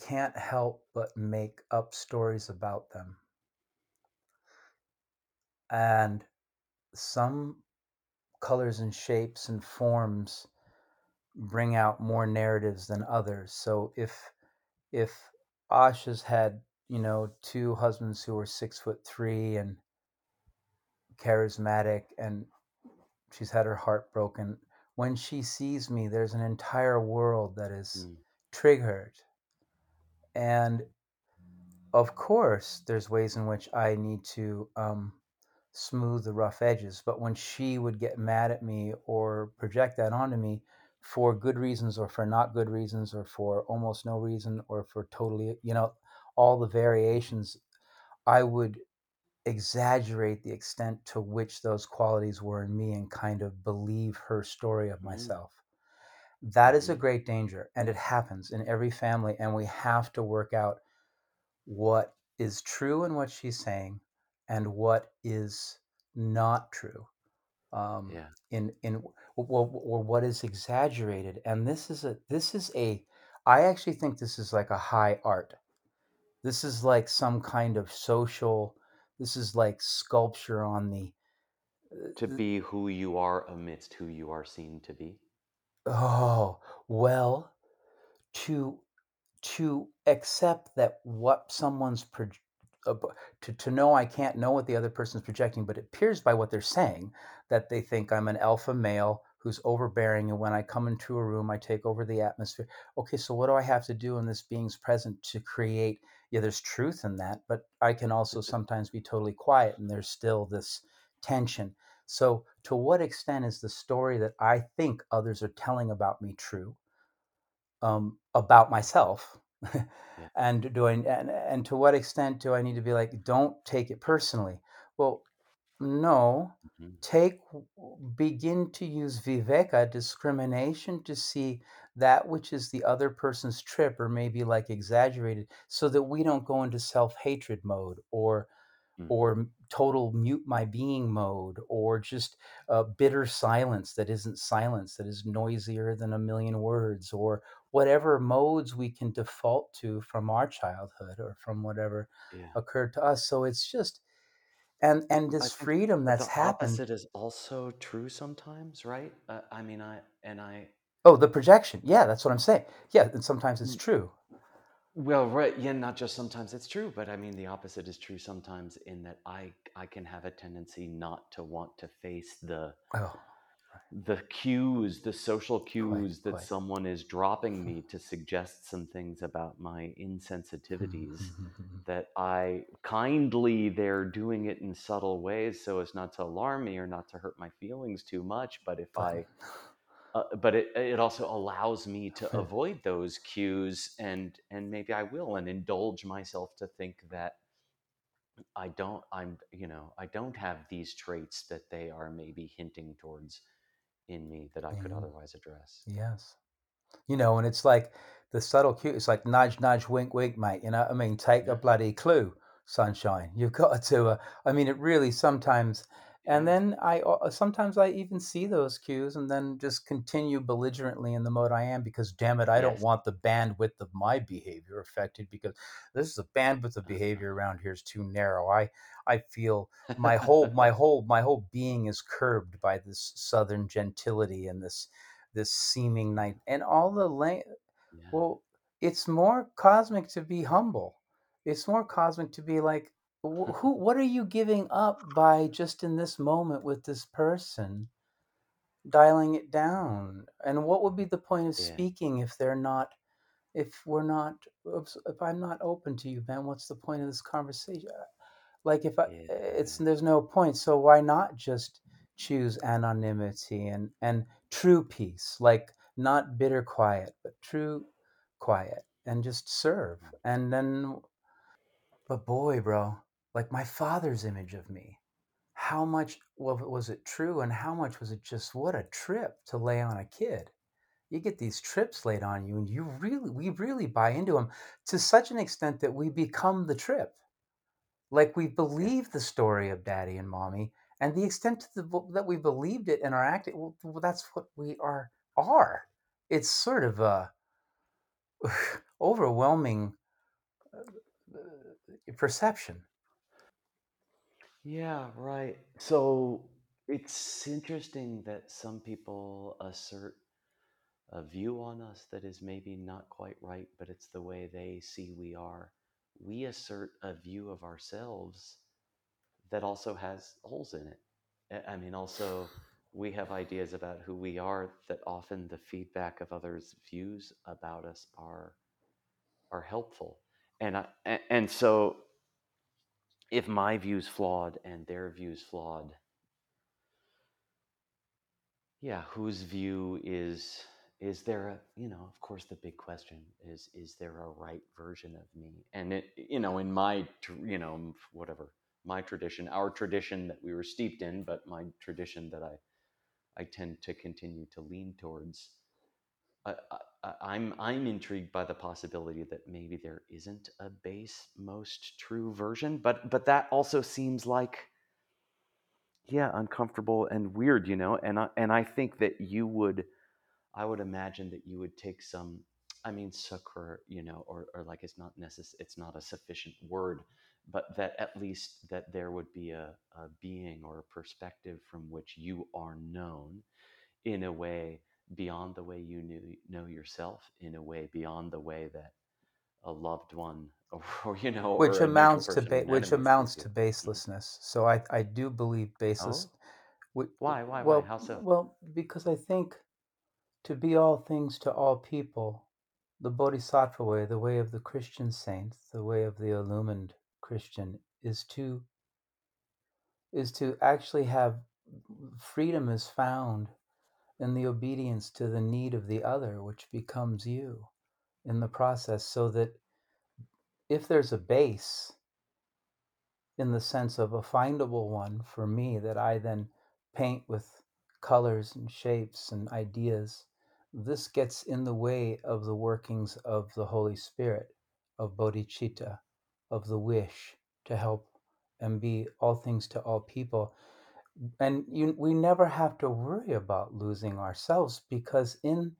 can't help but make up stories about them. And some colors and shapes and forms bring out more narratives than others. So if if Asha's had, you know, two husbands who were six foot three and charismatic and she's had her heart broken. When she sees me, there's an entire world that is Mm. triggered. And of course, there's ways in which I need to um, smooth the rough edges. But when she would get mad at me or project that onto me for good reasons or for not good reasons or for almost no reason or for totally, you know, all the variations, I would exaggerate the extent to which those qualities were in me and kind of believe her story of Mm. myself. That is a great danger, and it happens in every family, and we have to work out what is true in what she's saying and what is not true um, Yeah. in in or, or what is exaggerated and this is a this is a i actually think this is like a high art this is like some kind of social this is like sculpture on the To be who you are amidst who you are seen to be. Oh well to to accept that what someone's pro- uh, to, to know I can't know what the other person's projecting, but it appears by what they're saying that they think I'm an alpha male who's overbearing, and when I come into a room, I take over the atmosphere. Okay, so what do I have to do in this being's present to create? Yeah, there's truth in that, but I can also sometimes be totally quiet, and there's still this tension. So, to what extent is the story that I think others are telling about me true? um, about myself Yeah. and do I and, and to what extent do I need to be like don't take it personally well no Mhm. take begin to use viveka discrimination to see that which is the other person's trip or maybe like exaggerated so that we don't go into self-hatred mode or Mhm. or total mute my being mode or just uh, bitter silence that isn't silence that is noisier than a million words or whatever modes we can default to from our childhood or from whatever Yeah. occurred to us so it's just and and this freedom the that's happened opposite is also true sometimes, right? Uh, I mean, I and I oh the projection yeah that's what i'm saying yeah and sometimes it's Mm. true well, right, yeah, not just sometimes it's true, but I mean the opposite is true sometimes in that I I can have a tendency not to want to face the oh the cues, the social cues that quite. someone is dropping me to suggest some things about my insensitivities that I kindly they're doing it in subtle ways so as not to alarm me or not to hurt my feelings too much. But if I, uh, but it, it also allows me to avoid those cues and and maybe I will and indulge myself to think that I don't I'm you know I don't have these traits that they are maybe hinting towards in me that I could otherwise address. Yes. You know, and it's like the subtle cue. It's like nudge, nudge, wink, wink, mate. You know what I mean? Take Yeah. a bloody clue, sunshine. You've got to. Uh, I mean, it really sometimes. And then I uh, sometimes I even see those cues and then just continue belligerently in the mode I am because damn it, I don't want the bandwidth of my behavior affected because this is the bandwidth of behavior around here is too narrow. I I feel my whole my whole my whole being is curbed by this southern gentility and this this seeming night and all the la- Yeah. well it's more cosmic to be humble it's more cosmic to be like wh- who what are you giving up by just in this moment with this person dialing it down and what would be the point of Yeah. speaking if they're not if we're not oops, if i'm not open to you ben what's the point of this conversation like if I, Yeah. it's there's no point so why not just choose anonymity and and true peace like not bitter quiet but true quiet and just serve mm. and then but boy bro like my father's image of me. How much well, was it true and how much was it just what a trip to lay on a kid. You get these trips laid on you and you really we really buy into them to such an extent that we become the trip. Like we believe the story of daddy and mommy and the extent to the, that we believed it and are acting well, well, that's what we are are. It's sort of a overwhelming uh, perception. Yeah, right. So it's interesting that some people assert a view on us that is maybe not quite right, but it's the way they see we are. We assert a view of ourselves that also has holes in it. I I mean, also, we have ideas about who we are that often the feedback of others' views about us are are helpful. And I, a- and so if my view's flawed and their view's flawed, yeah, whose view is is there a you know of course the big question is is there a right version of me? And it you know in my you know whatever my tradition our tradition that we were steeped in but my tradition that i i tend to continue to lean towards i'm i'm intrigued by the possibility that maybe there isn't a base most true version but but that also seems like yeah uncomfortable and weird you know and I, and I think that you would I would imagine that you would take some, I mean, succor, you know, or, or like it's not necess- it's not a sufficient word, but that at least that there would be a, a being or a perspective from which you are known in a way beyond the way you knew, know yourself, in a way beyond the way that a loved one or, or you know, which or a neutral amounts to ba- which amounts to Mhm. baselessness. So I I do believe baseless. Oh, why, why, why? Well, How so? well, because I think to be all things to all people, the Bodhisattva way, the way of the Christian saint the way of the illumined Christian, is to is to actually have freedom is found in the obedience to the need of the other, which becomes you in the process, so that if there's a base in the sense of a findable one for me that I then paint with colors and shapes and ideas, this gets in the way of the workings of the Holy Spirit, of bodhicitta, of the wish to help and be all things to all people. And you, we never have to worry about losing ourselves because in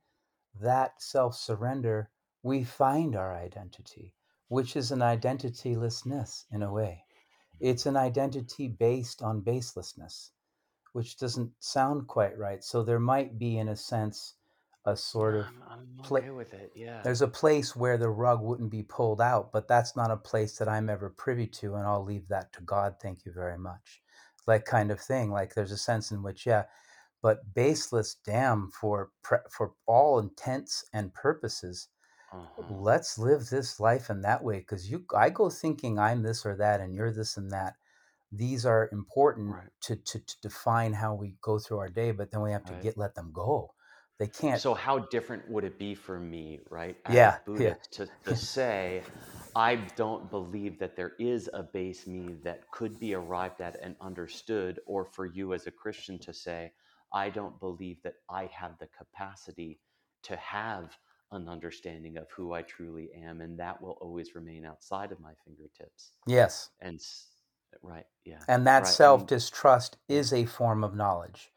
that self surrender, we find our identity, which is an identitylessness in a way. It's an identity based on baselessness, which doesn't sound quite right. So there might be, in a sense, a sort of I'm, I'm pla okay with it. Yeah. there's a place where the rug wouldn't be pulled out, but that's not a place that I'm ever privy to, and I'll leave that to God. Thank you very much. Like kind of thing. Like there's a sense in which, yeah, but baseless, damn, for pre- for all intents and purposes, Uh-huh. let's live this life in that way. Because you, I go thinking I'm this or that, and you're this and that. These are important Right. to to, to define how we go through our day, but then we have to Right. get let them go. They can't. So how different would it be for me, right, as a Yeah, yeah, to, to say, I don't believe that there is a base me that could be arrived at and understood, or for you as a Christian to say, I don't believe that I have the capacity to have an understanding of who I truly am, and that will always remain outside of my fingertips. yes. And right, yeah, And that right. Self mean, distrust yeah, is a form of knowledge.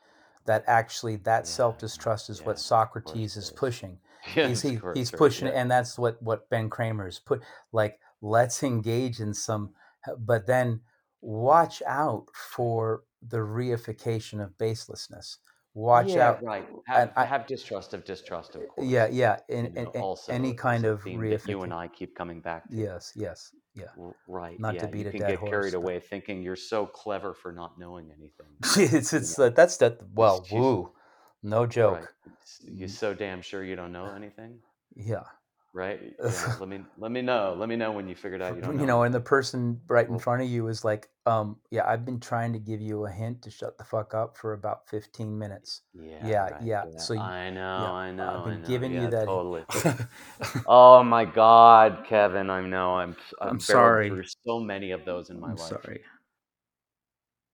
That actually, that yeah, self-distrust is yeah. what Socrates is pushing. He's he, course, he's pushing, Yeah. and that's what what Ben Kramer's put. Like, let's engage in some, but then watch out for the reification of baselessness. Watch Yeah, out, right. and Have I, have distrust of distrust, of yeah, course. yeah, and, You and, know, and any kind of that you and. I keep coming back to. Yes, yes, yeah. Right. Not to Yeah, you beat a can get carried horse, but away thinking you're so clever for not knowing anything. it's You it's uh, know, that's that. Well, you woo, no joke. S- You're so damn sure you don't know anything, Yeah. Right? Yeah. Let me let me know. Let me know when you figured out you don't you know know, and the person right in front of you is like, um, yeah, I've been trying to give you a hint to shut the fuck up for about 15 minutes. Yeah, Yeah, right. yeah. Yeah. So you, I yeah, know, I know. I've been know. giving you that. totally. Oh my God, Kevin! I know I'm I'm barreled sorry. There's so many of those in my I'm life. sorry.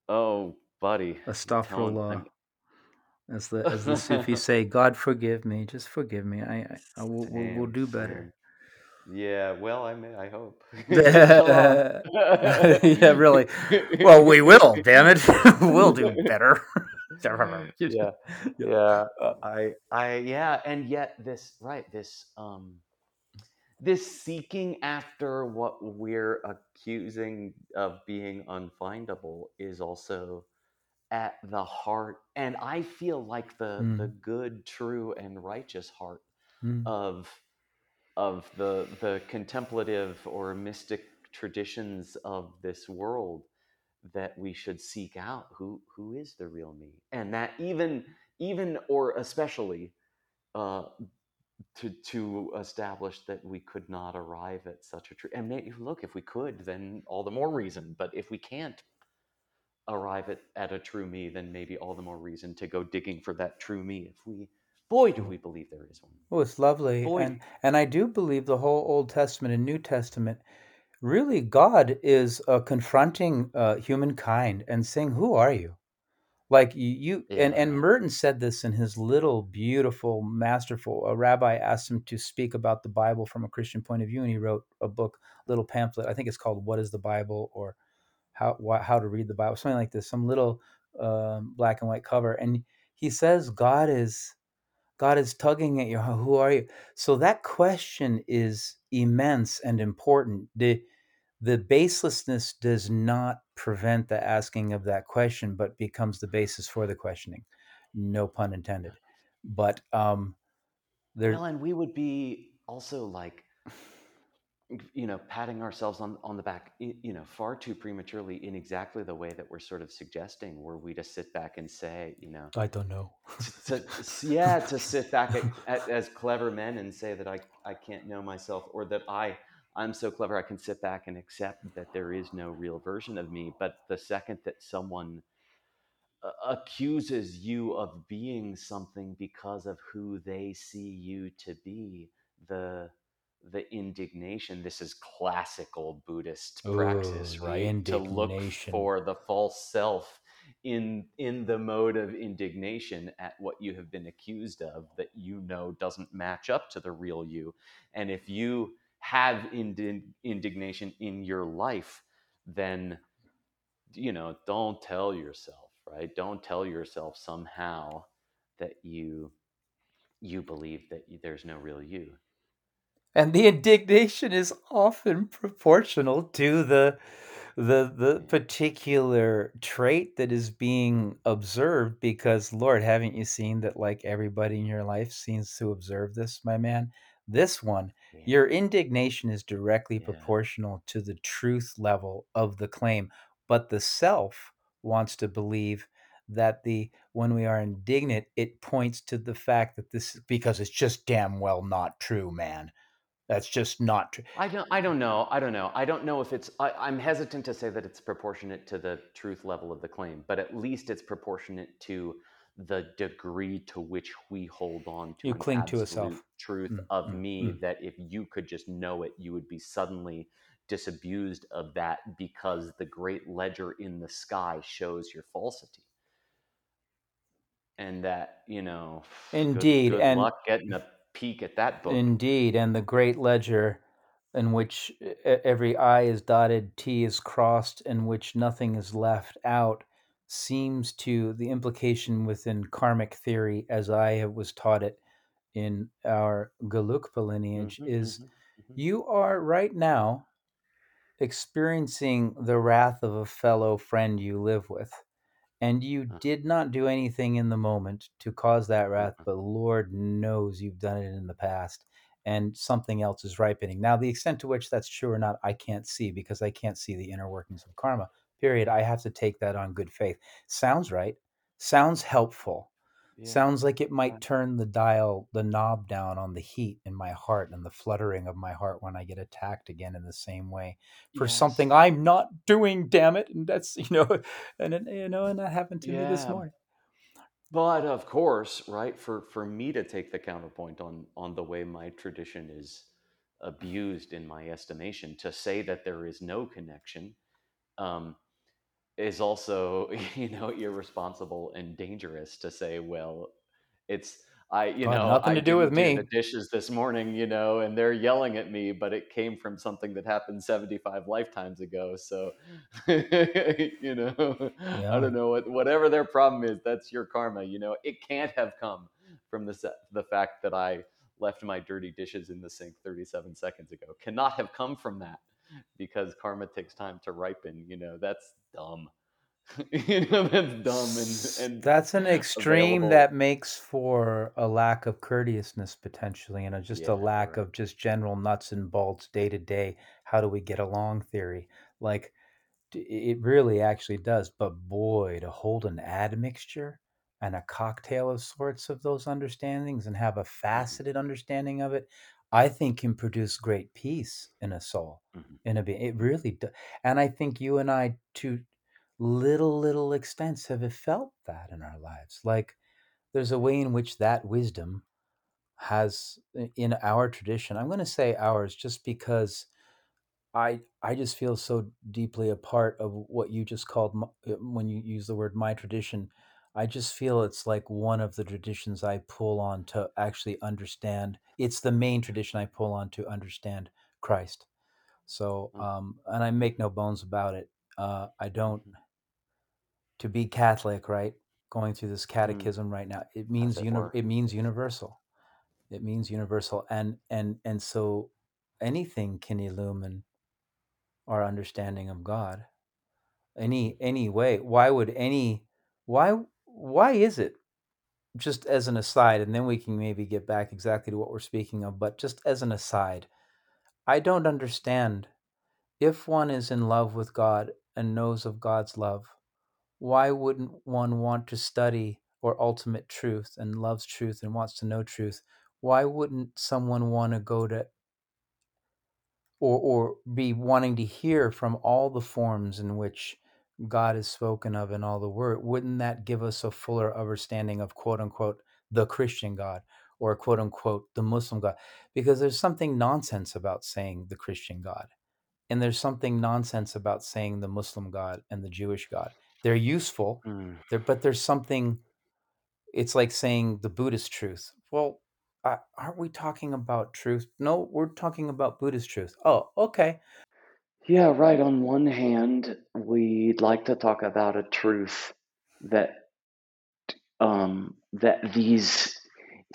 Oh, buddy, I'm. I'm. As the as the Sufis say, God forgive me, just forgive me. I I, I will we'll, we'll do better. Yeah. Well, I may. I hope. Yeah, really. Well, we will. Damn it, we'll do better. yeah. Yeah. Yeah. Uh, I. I. Yeah. And yet, this. Right. This. Um. this seeking after what we're accusing of being unfindable is also at the heart and i feel like the the Mm, good true and righteous heart mm. of of the the contemplative or mystic traditions of this world that we should seek out who who is the real me and that even even or especially uh, to to establish that we could not arrive at such a true and maybe look if we could then all the more reason but if we can't arrive at, at a true me then maybe all the more reason to go digging for that true me if we boy do we believe there is one Oh, it's lovely. boy And and I do believe the whole Old Testament and New Testament really God is uh, confronting uh, humankind and saying, "Who are you?" Like you, you and and Merton said this in his little beautiful, masterful. A rabbi asked him to speak about the Bible from a Christian point of view, and he wrote a book, little pamphlet. I think it's called "What Is the Bible?" or "How wha- How to Read the Bible," something like this. Some little um, black and white cover, and he says God is God is tugging at you. Who are you? So that question is immense and important. The the baselessness does not prevent the asking of that question, but becomes the basis for the questioning. No pun intended. But um, there, well and we would be also like you know patting ourselves on on the back you know far too prematurely in exactly the way that we're sort of suggesting were we to sit back and say you know I don't know. to, to yeah to sit back at, at, as clever men and say that I, I can't know myself or that I I'm so clever I can sit back and accept that there is no real version of me but the second that someone uh, accuses you of being something because of who they see you to be the the indignation this is classical buddhist praxis the right to look for the false self in in the mode of indignation at what you have been accused of that you know doesn't match up to the real you and if you have indi- indignation in your life then you know, don't tell yourself, right? Don't tell yourself somehow that you you believe that there's no real you. And the indignation is often proportional to the the the particular trait that is being observed because lord haven't you seen that like everybody in your life seems to observe this my man? This one yeah, your indignation is directly yeah. proportional to the truth level of the claim. But the self wants to believe that the when we are indignant it points to the fact that this because it's just damn well not true man that's just not true. I don't. I don't know. I don't know. I don't know if it's. I, I'm hesitant to say that it's proportionate to the truth level of the claim, but at least it's proportionate to the degree to which we hold on to You cling to a self. truth Mm, of mm, me mm. that if you could just know it, you would be suddenly disabused of that because the great ledger in the sky shows your falsity, and that you know, good Indeed, good and luck getting a peek at that book. indeed, and the great ledger in which every I is dotted, T is crossed, in which nothing is left out, seems to the implication within karmic theory, as I was taught it in our Gelukpa hmm lineage, is hmm hmm you are right now experiencing the wrath of a fellow friend you live with. And you Uh-huh, did not do anything in the moment to cause that wrath, uh-huh. but Lord knows you've done it in the past, and something else is ripening. Now, the extent to which that's true or not, I can't see because I can't see the inner workings of karma. Period. I have to take that on good faith. Sounds right. Sounds helpful. Yeah. Sounds like it might turn the dial, the knob down on the heat in my heart and the fluttering of my heart when I get attacked again in the same way for Yes. something I'm not doing, damn it. And that's, you know, and it, you know, and that happened to me this morning. But of course, right, for, for me to take the counterpoint on on the way my tradition is abused in my estimation, to say that there is no connection, um, is also, you know, irresponsible and dangerous to say, well, it's I, you Got know, nothing I to do with didn't the dishes this morning, you know, and they're yelling at me, but it came from something that happened 75 lifetimes ago. So, you know, I don't know what whatever their problem is, that's your karma, you know. It can't have come from the the fact that I left my dirty dishes in the sink 37 seconds ago cannot have come from that because karma takes time to ripen. You know, that's dumb. you know, that's dumb and, and That's an extreme available. that makes for a lack of courteousness potentially, and a, just Yeah, a lack right. of just general nuts and bolts day to day. How do we get along theory? Like it really actually does. But boy, to hold an admixture and a cocktail of sorts of those understandings and have a Mhm, faceted understanding of it, I think can produce great peace in a soul. mhm, In a being, it really does. And I think you and I, to little little extents, have felt that in our lives. Like there's a way in which that wisdom has in our tradition. I'm going to say ours just because I I just feel so deeply a part of what you just called m- uh, when you use the word my tradition. I just feel it's like one of the traditions I pull on to actually understand. It's the main tradition I pull on to understand Christ. So, mm, um, and I make no bones about it. Uh, I don't to be Catholic, right? Going through this mm, catechism right now. It means uni-. It means universal. It means universal, and and and so anything can illumine our understanding of God. Any any way. Why would any? Why why is it? Just as an aside, and then we can maybe get back exactly to what we're speaking of. But just as an aside, I don't understand if one is in love with God and knows of God's love why wouldn't one want to study or ultimate truth and loves truth and wants to know truth? Why wouldn't someone want to go to or, or be wanting to hear from all the forms in which God is spoken of in all the word? Wouldn't that give us a fuller understanding of quote unquote the Christian God or quote unquote the Muslim God? Because there's something nonsense about saying the Christian God. And there's something nonsense about saying the Muslim God and the Jewish God. They're useful, Mm. but there's something it's like saying the Buddhist truth. Well, uh, aren't we talking about truth? No, we're talking about Buddhist truth. Oh, okay. Yeah, right. On one hand, we'd like to talk about a truth that um, that these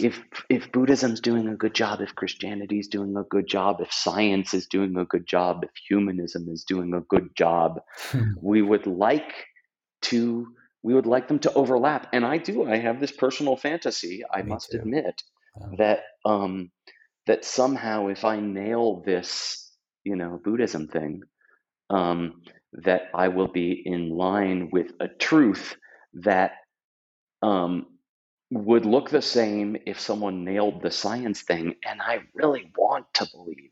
if if Buddhism's doing a good job, if Christianity's doing a good job, if science is doing a good job, if humanism is doing a good job, we would like to we would like them to overlap. And I do. I have this personal fantasy. I Me must too. admit Yeah. that um, that somehow, if I nail this, you know, Buddhism thing, um, that I will be in line with a truth that um, would look the same if someone nailed the science thing, and I really want to believe.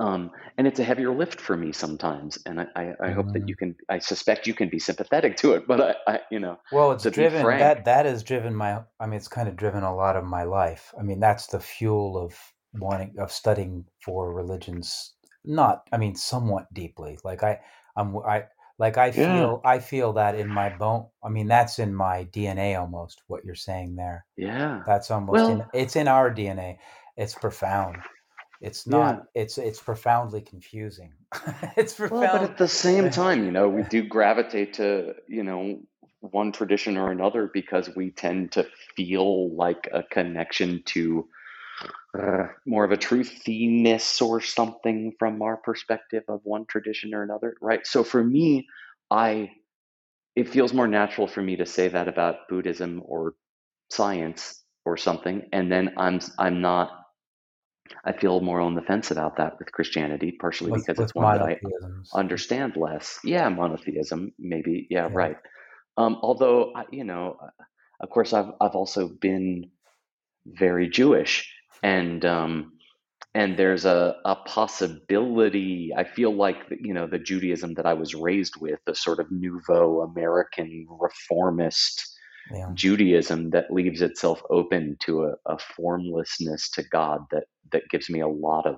Um, and it's a heavier lift for me sometimes, and I, I, I hope that you Mm. can. I suspect you can be sympathetic to it, but I, I, you know, Well, it's driven frank, that that has driven my. I mean, it's kind of driven a lot of my life. I mean, that's the fuel of wanting of studying for religions. Not, I mean, somewhat deeply. Like I, I'm, I like I yeah, feel I feel that in my bone. I mean, that's in my DNA almost. What you're saying there. yeah. That's almost in Well, it's in our DNA. It's profound. It's yeah. not it's it's profoundly confusing. it's Well, but at the same time, you know, we do gravitate to, you know, one tradition or another because we tend to feel like a connection to uh, more of a truthiness or something from our perspective of one tradition or another, right? So for me, I it feels more natural for me to say that about Buddhism or science or something, and then I'm I'm not. I feel more on the fence about that with Christianity, partially with because it's one that I understand less. Yeah, monotheism, maybe. Yeah, Yeah. right. Um, although, you know, of course, I've I've also been very Jewish, and um, and there's a, a possibility i feel like you know the judaism that i was raised with the sort of nouveau american reformist Yeah. judaism that leaves itself open to a, a formlessness to god that that gives me a lot of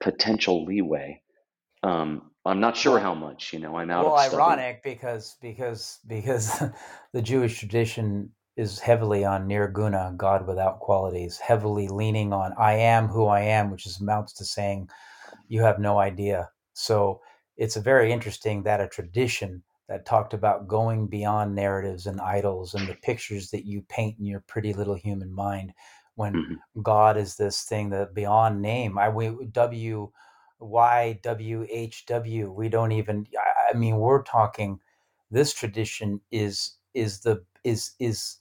potential leeway um, i'm not sure how much you know i'm out well, ironic because because because the Jewish tradition is heavily on nirguna, God without qualities, heavily leaning on I am who I am, which is amounts to saying you have no idea. So it's a very interesting that a tradition that talked about going beyond narratives and idols and the pictures that you paint in your pretty little human mind when Mhm. God is this thing that beyond name. I we W Y W H W. We don't even. I, I mean, we're talking. This tradition is is the is is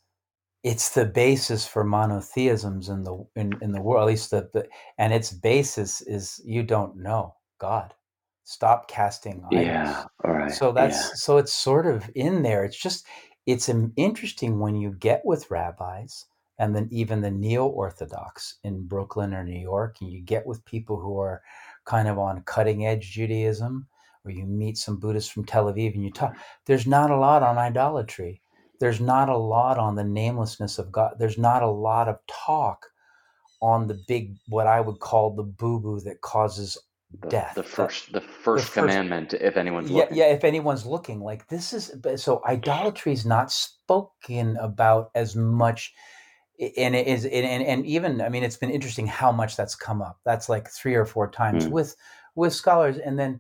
it's the basis for monotheisms in the in, in the world. At least the, the and its basis is you don't know God. Stop casting idols. Yeah. All right. So that's yeah. so it's sort of in there. It's just it's interesting when you get with rabbis and then even the neo-orthodox in Brooklyn or New York, and you get with people who are kind of on cutting edge Judaism, or you meet some Buddhists from Tel Aviv and you talk. There's not a lot on idolatry. There's not a lot on the namelessness of God. There's not a lot of talk on the big what I would call the boo-boo that causes The, death. the first, the first first- commandment, if anyone's yeah, looking. yeah. If anyone's looking, like this is so idolatry is not spoken about as much, and it is, and, and and even I mean, it's been interesting how much that's come up. That's like three or four times Mm. with with scholars, and then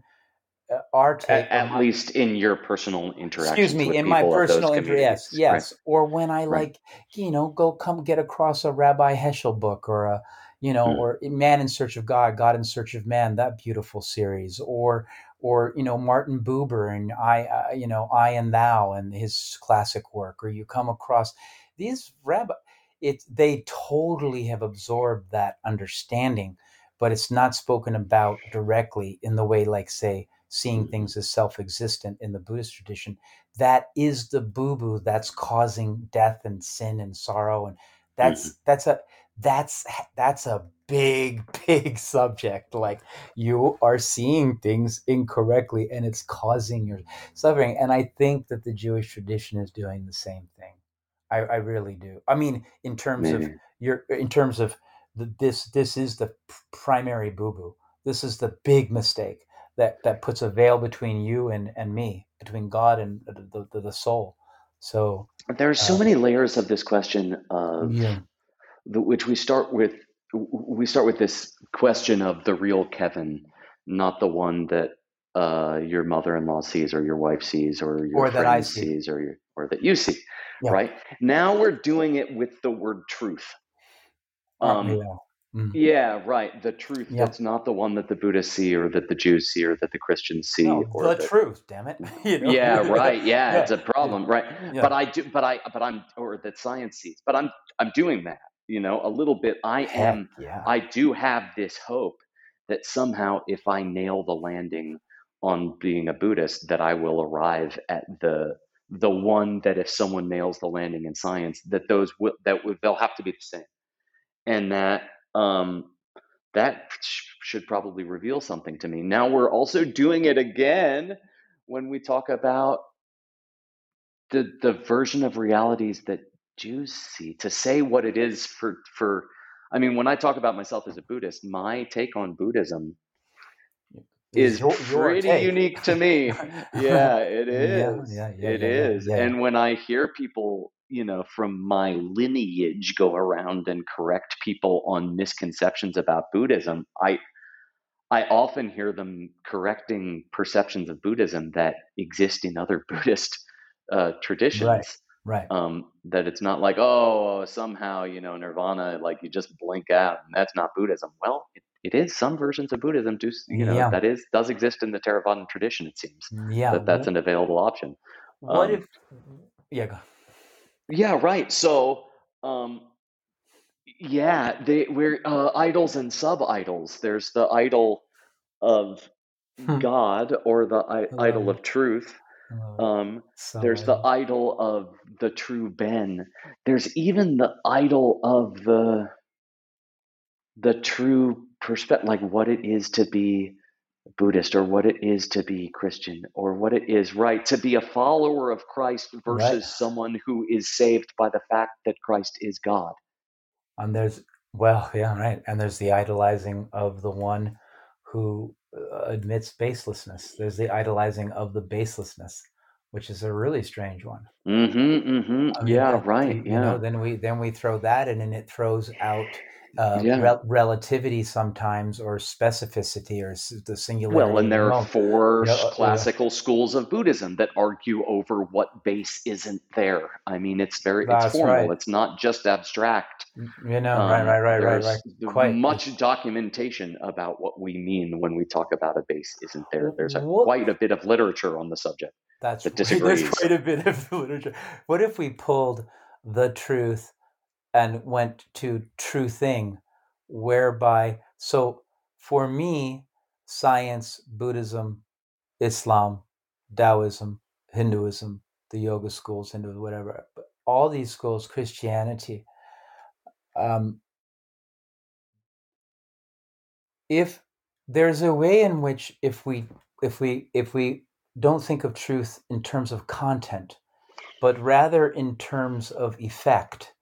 uh, our take. At, at least in your personal interactions. excuse me with in my personal yes communities, right? yes or when i Right. like you know go come get across a rabbi heschel book or a you know Mm. or man in search of god god in search of man that beautiful series or or you know martin buber and i uh, you know i and thou and his classic work or you come across these rabbi it they totally have absorbed that understanding but it's not spoken about directly in the way like say seeing Mhm. things as self-existent in the buddhist tradition that is the boo-boo that's causing death and sin and sorrow and that's that's a that's that's a big big subject like you are seeing things incorrectly and it's causing your suffering and i think that the jewish tradition is doing the same thing. I, I really do. I mean in terms of your in terms of the, this this is the primary boo-boo. This is the big mistake that that puts a veil between you and and me between god and the the, the soul so There are so Uh, many layers of this question of yeah the, which we start with. We start with this question of the real Kevin, not the one that uh, your mother-in-law sees, or your wife sees, or your Or that I see. sees, or your, or that you see. Yeah. Right now, we're doing it with the word truth. Um, all? Mm. yeah, right. The truth Yeah. that's not the one that the Buddhists see, or that the Jews see, or that the Christians see, no, or the that, truth damn it you know? yeah right yeah, Yeah, it's a problem right yeah. but i do but i but i'm or that science sees but i'm i'm doing that you know a little bit i am yeah i do have this hope that somehow if i nail the landing on being a buddhist that i will arrive at the the one that if someone nails the landing in science that those will that will they'll have to be the same and that um that sh- should probably reveal something to me. Now we're also doing it again when we talk about the the version of realities that Jews see. To say what it is for for I mean, when I talk about myself as a Buddhist, my take on Buddhism is your- your pretty take. unique to me. yeah, it is. Yeah, yeah, yeah, It yeah, And when I hear people, you know, from my lineage go around and correct people on misconceptions about Buddhism, I I often hear them correcting perceptions of Buddhism that exist in other Buddhist uh, traditions. right Um, that it's not like, oh, somehow, you know, nirvana, like you just blink out and that's not Buddhism. Well, it, it is. Some versions of Buddhism do, you know, Yeah. that is, does exist in the Theravadan tradition, it seems, yeah that that's an available option. what um, if yeah go. Yeah, right. So, um, yeah, they we're uh, idols and sub idols. There's the idol of Hmm. God or the I- idol of truth. Um, there's the idol of the true Ben. There's even the idol of the the true perspective, like what it is to be Buddhist or what it is to be Christian or what it is, right, to be a follower of Christ versus Right. someone who is saved by the fact that Christ is God. and there's well yeah right and there's the idolizing of the one who uh, admits baselessness there's the idolizing of the baselessness which is a really strange one Mm-hmm. Mm-hmm. I mean, Yeah. that- Right. You Yeah. know, then we then we throw that in, and it throws out uh, Yeah. rel- relativity sometimes, or specificity, or s- the singularity. Well, and there are four know, uh, classical schools of Buddhism that argue over what base isn't there. I mean, it's very it's formal. right. It's not just abstract. You know, right, Um, right, right, right, there's right. Quite. much documentation about what we mean when we talk about a base isn't there. There's a, quite a bit of literature on the subject. That's that there's quite a bit of literature. What if we pulled the truth and went to true thing, whereby so for me, science, Buddhism, Islam, Taoism, Hinduism, the yoga schools, Hindu, whatever, all these schools, Christianity, um, if there's a way in which if we if we if we don't think of truth in terms of content but rather in terms of effect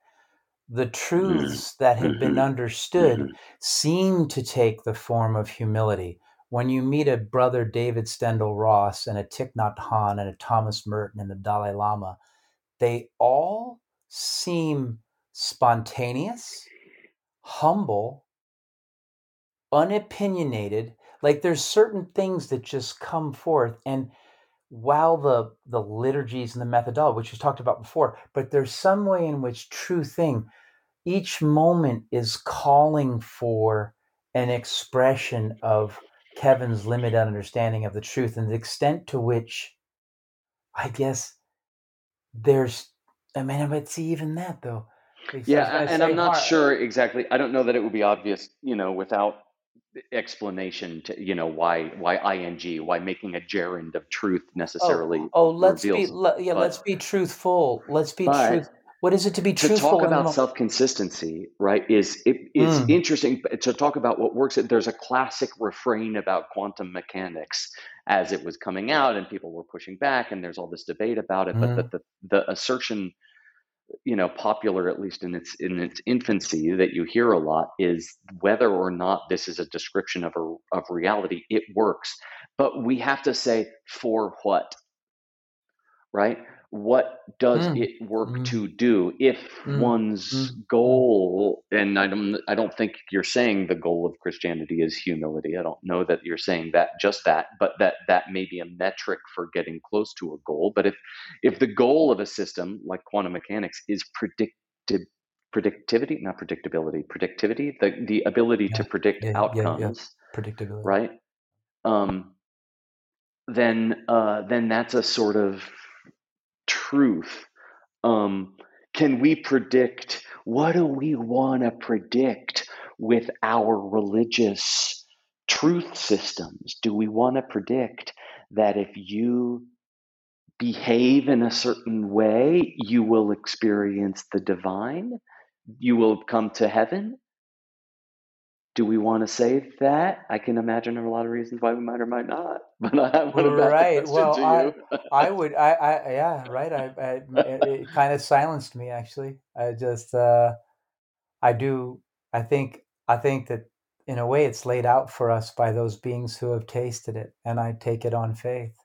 the truths that have been Mhm. understood Mhm. seem to take the form of humility when you meet a brother david Steindl-Rast and a Thich Nhat Hanh and a thomas merton and a dalai lama they all seem spontaneous humble unopinionated like there's certain things that just come forth and while the the liturgies and the methodology which we talked about before but there's some way in which true thing each moment is calling for an expression of kevin's limited understanding of the truth and the extent to which i guess there's i mean but see even that though Because I was Yeah, and I'm not har- sure exactly. I don't know that it would be obvious, you know, without explanation to, you know, why why ing, why making a gerund of truth oh, necessarily Oh, oh, let's be le- yeah, but- let's be truthful. Let's be But truth. What is it to be true? to talk about self consistency, right, is it is Mm. interesting to talk about what works. There's a classic refrain about quantum mechanics as it was coming out, and people were pushing back, and there's all this debate about it. But Mm. the, the the assertion, you know, popular at least in its in its infancy that you hear a lot is whether or not this is a description of a of reality. It works, but we have to say for what, right? What does Mm. it work Mm. to do if Mm. one's Mm. goal and I don't I don't think you're saying the goal of Christianity is humility. I don't know that you're saying that just that, but that that may be a metric for getting close to a goal. But if if the goal of a system like quantum mechanics is predictive predictivity, not predictability, predictivity, the the ability to predict yeah, yeah, yeah. outcomes, predictability. right? Um, then uh, then that's a sort of truth. Um, can we predict what do we want to predict with our religious truth systems? Do we want to predict that if you behave in a certain way, you will experience the divine? You will come to heaven? Do we want to say that? I can imagine there are a lot of reasons why we might or might not. But I back Right. the Well, I-. I would. I. I. Yeah. Right. I. I it, it kind of silenced me. Actually, I just. uh I do. I think. I think that in a way it's laid out for us by those beings who have tasted it, and I take it on faith.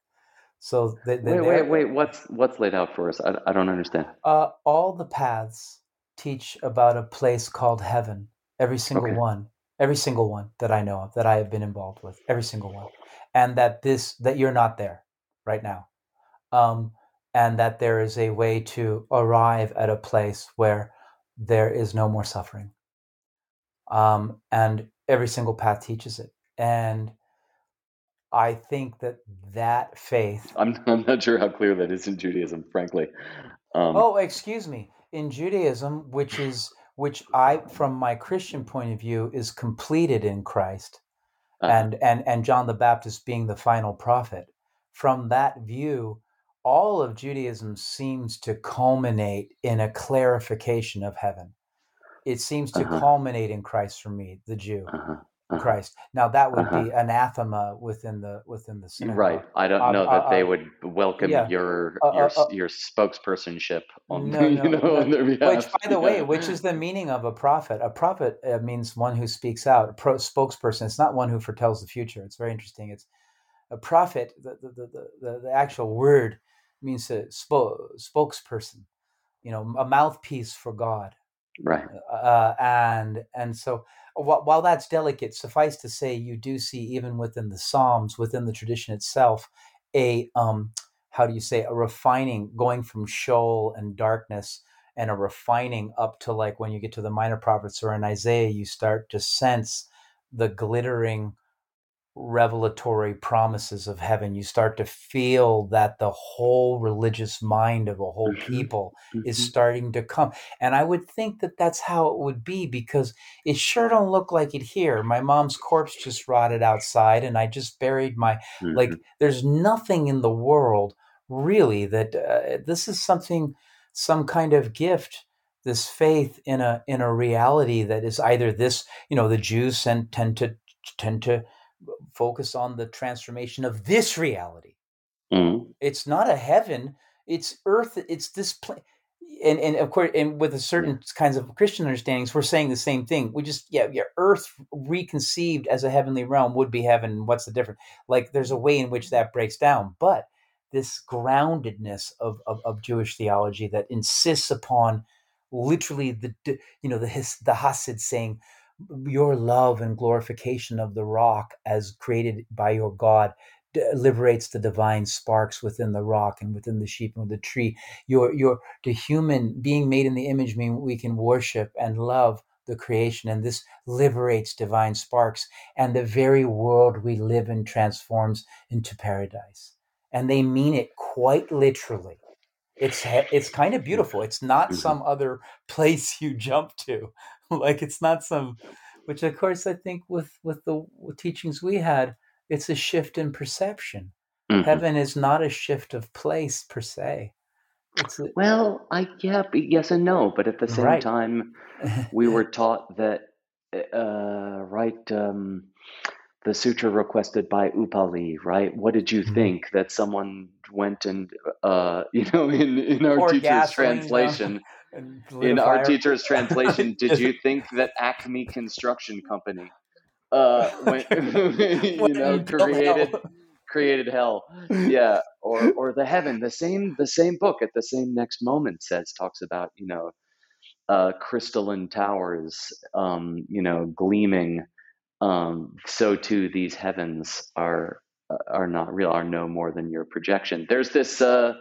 So that wait, wait, wait. What's what's laid out for us? I, I don't understand. Uh, all the paths teach about a place called heaven. Every single Okay. one, every single one that I know of, that I have been involved with, every single one, and that this that you're not there right now, um, and that there is a way to arrive at a place where there is no more suffering, um, and every single path teaches it, and I think that that faith I'm I'm not sure how clear that is in Judaism, frankly. Um, Oh, excuse me. In Judaism, which is which I from my Christian point of view is completed in Christ uh-huh. and and and John the Baptist being the final prophet. From that view, all of Judaism seems to culminate in a clarification of heaven. It seems to Uh-huh. culminate in Christ for me, the Jew, uh-huh, uh-huh. Christ. Now that would Uh-huh. be anathema within the within the synagogue. Right. I don't Um, know uh, that they uh, would welcome yeah. your Uh, your uh, uh, your spokespersonship on No, you no, know no. on their Which, by the way, which is the meaning of a prophet? A prophet uh, means one who speaks out. A pro- spokesperson. It's not one who foretells the future. It's very interesting. It's a prophet. The the the, the, the, actual word means a spo- spokesperson. You know, a mouthpiece for God. Right. uh, and and so while, that's delicate, suffice to say, you do see even within the Psalms, within the tradition itself, a um, how do you say a refining going from Sheol and darkness and a refining up to like when you get to the minor prophets or in Isaiah, you start to sense the glittering revelatory promises of heaven. You start to feel that the whole religious mind of a whole Mm-hmm. people is Mm-hmm. starting to come. And I would think that that's how it would be because it sure don't look like it here. My mom's corpse just rotted outside and I just buried my like Mhm. there's nothing in the world really that uh, this is something some kind of gift this faith in a in a reality that is either this you know the Jews tend, tend to tend to focus on the transformation of this reality. Mhm. It's not a heaven. It's earth. It's this place. And, and of course, and with a certain kinds of Christian understandings, we're saying the same thing. We just, yeah, yeah, Earth reconceived as a heavenly realm would be heaven. What's the difference? Like, there's a way in which that breaks down, but this groundedness of, of, of Jewish theology that insists upon literally the, you know, the his, the Hasid saying, your love and glorification of the rock as created by your God liberates the divine sparks within the rock and within the sheep and with the tree. Your your the human being made in the image mean we can worship and love the creation and this liberates divine sparks and the very world we live in transforms into paradise. And they mean it quite literally. It's it's kind of beautiful. It's not Mhm. some other place you jump to. like it's not some which of course I think with with the teachings we had, it's a shift in perception. Mhm. Heaven is not a shift of place per se. It's a, Well, I yeah, yes and no, but at the same Right. time, we were taught that uh, right um, the sutra requested by Upali, right? What did you Mhm. think that someone went and uh, you know in in our Poured teacher's gasoline translation and lit in our teacher's translation, did you think that Acme Construction Company uh went you know created hell. created hell? Yeah or or the heaven the same the same book at the same next moment says talks about you know uh crystalline towers um you know gleaming um so too these heavens are are not real are no more than your projection. There's this uh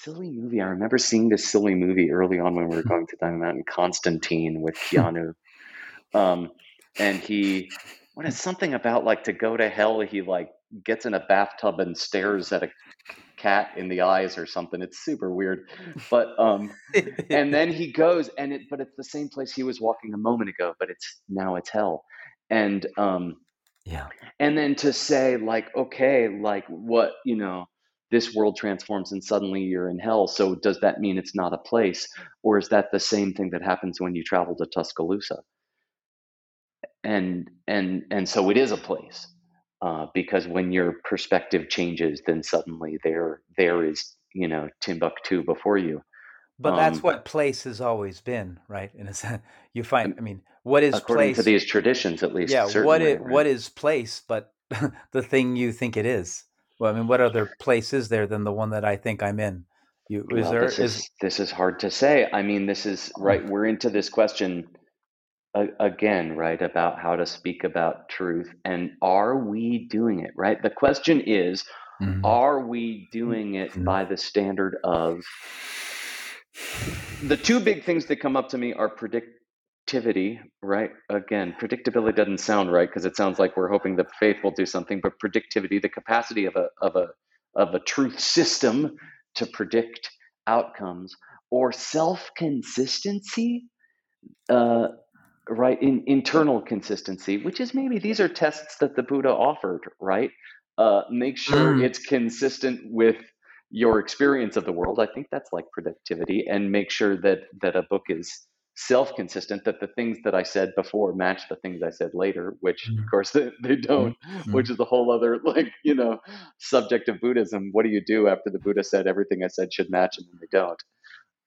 silly movie. I remember seeing this silly movie early on when we were going to diamond mountain constantine with keanu. Um and he what is something about like to go to hell he like gets in a bathtub and stares at a cat in the eyes or something. It's super weird. But um and then he goes and it but it's the same place he was walking a moment ago but it's now it's hell. And um yeah. and then to say like okay like what you know this world transforms and suddenly you're in hell so does that mean it's not a place or is that the same thing that happens when you travel to tuscaloosa and and and so it is a place uh, because when your perspective changes then suddenly there there is you know timbuktu before you But that's Um, what place has always been, right? In a sense, you find. I mean, what is according place? to these traditions at least yeah. certainly, What it right? what is place? But the thing you think it is. Well, I mean, what other place is there than the one that I think I'm in? You is well, there this is is this is hard to say. I mean, this is right. We're into this question a, again, right, about how to speak about truth, and are we doing it right? The question is, Mhm. are we doing it Mhm. by the standard of the two big things that come up to me are predictivity, right? Again, predictability doesn't sound right because it sounds like we're hoping the faith will do something, but predictivity, the capacity of a of a of a truth system to predict outcomes, or self consistency, uh, right? In internal consistency, which is maybe these are tests that the Buddha offered, right? Uh, make sure Mm. it's consistent with your experience of the world. I think that's like productivity, and make sure that that a book is self-consistent. That the things that I said before match the things I said later, which of Mm. course they, they don't, Mm. which is a whole other like you know subject of Buddhism. What do you do after the Buddha said everything I said should match and then they don't?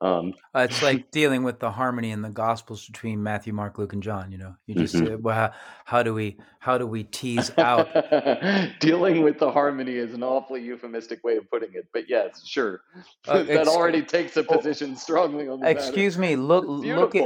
Um, Uh, it's like dealing with the harmony in the Gospels between Matthew, Mark, Luke, and John. You know, you just Mhm. uh, well, how, how do we how do we tease out? Dealing with the harmony is an awfully euphemistic way of putting it, but yes, sure. Uh, that already takes a position strongly on the matter. Excuse me. Look look at.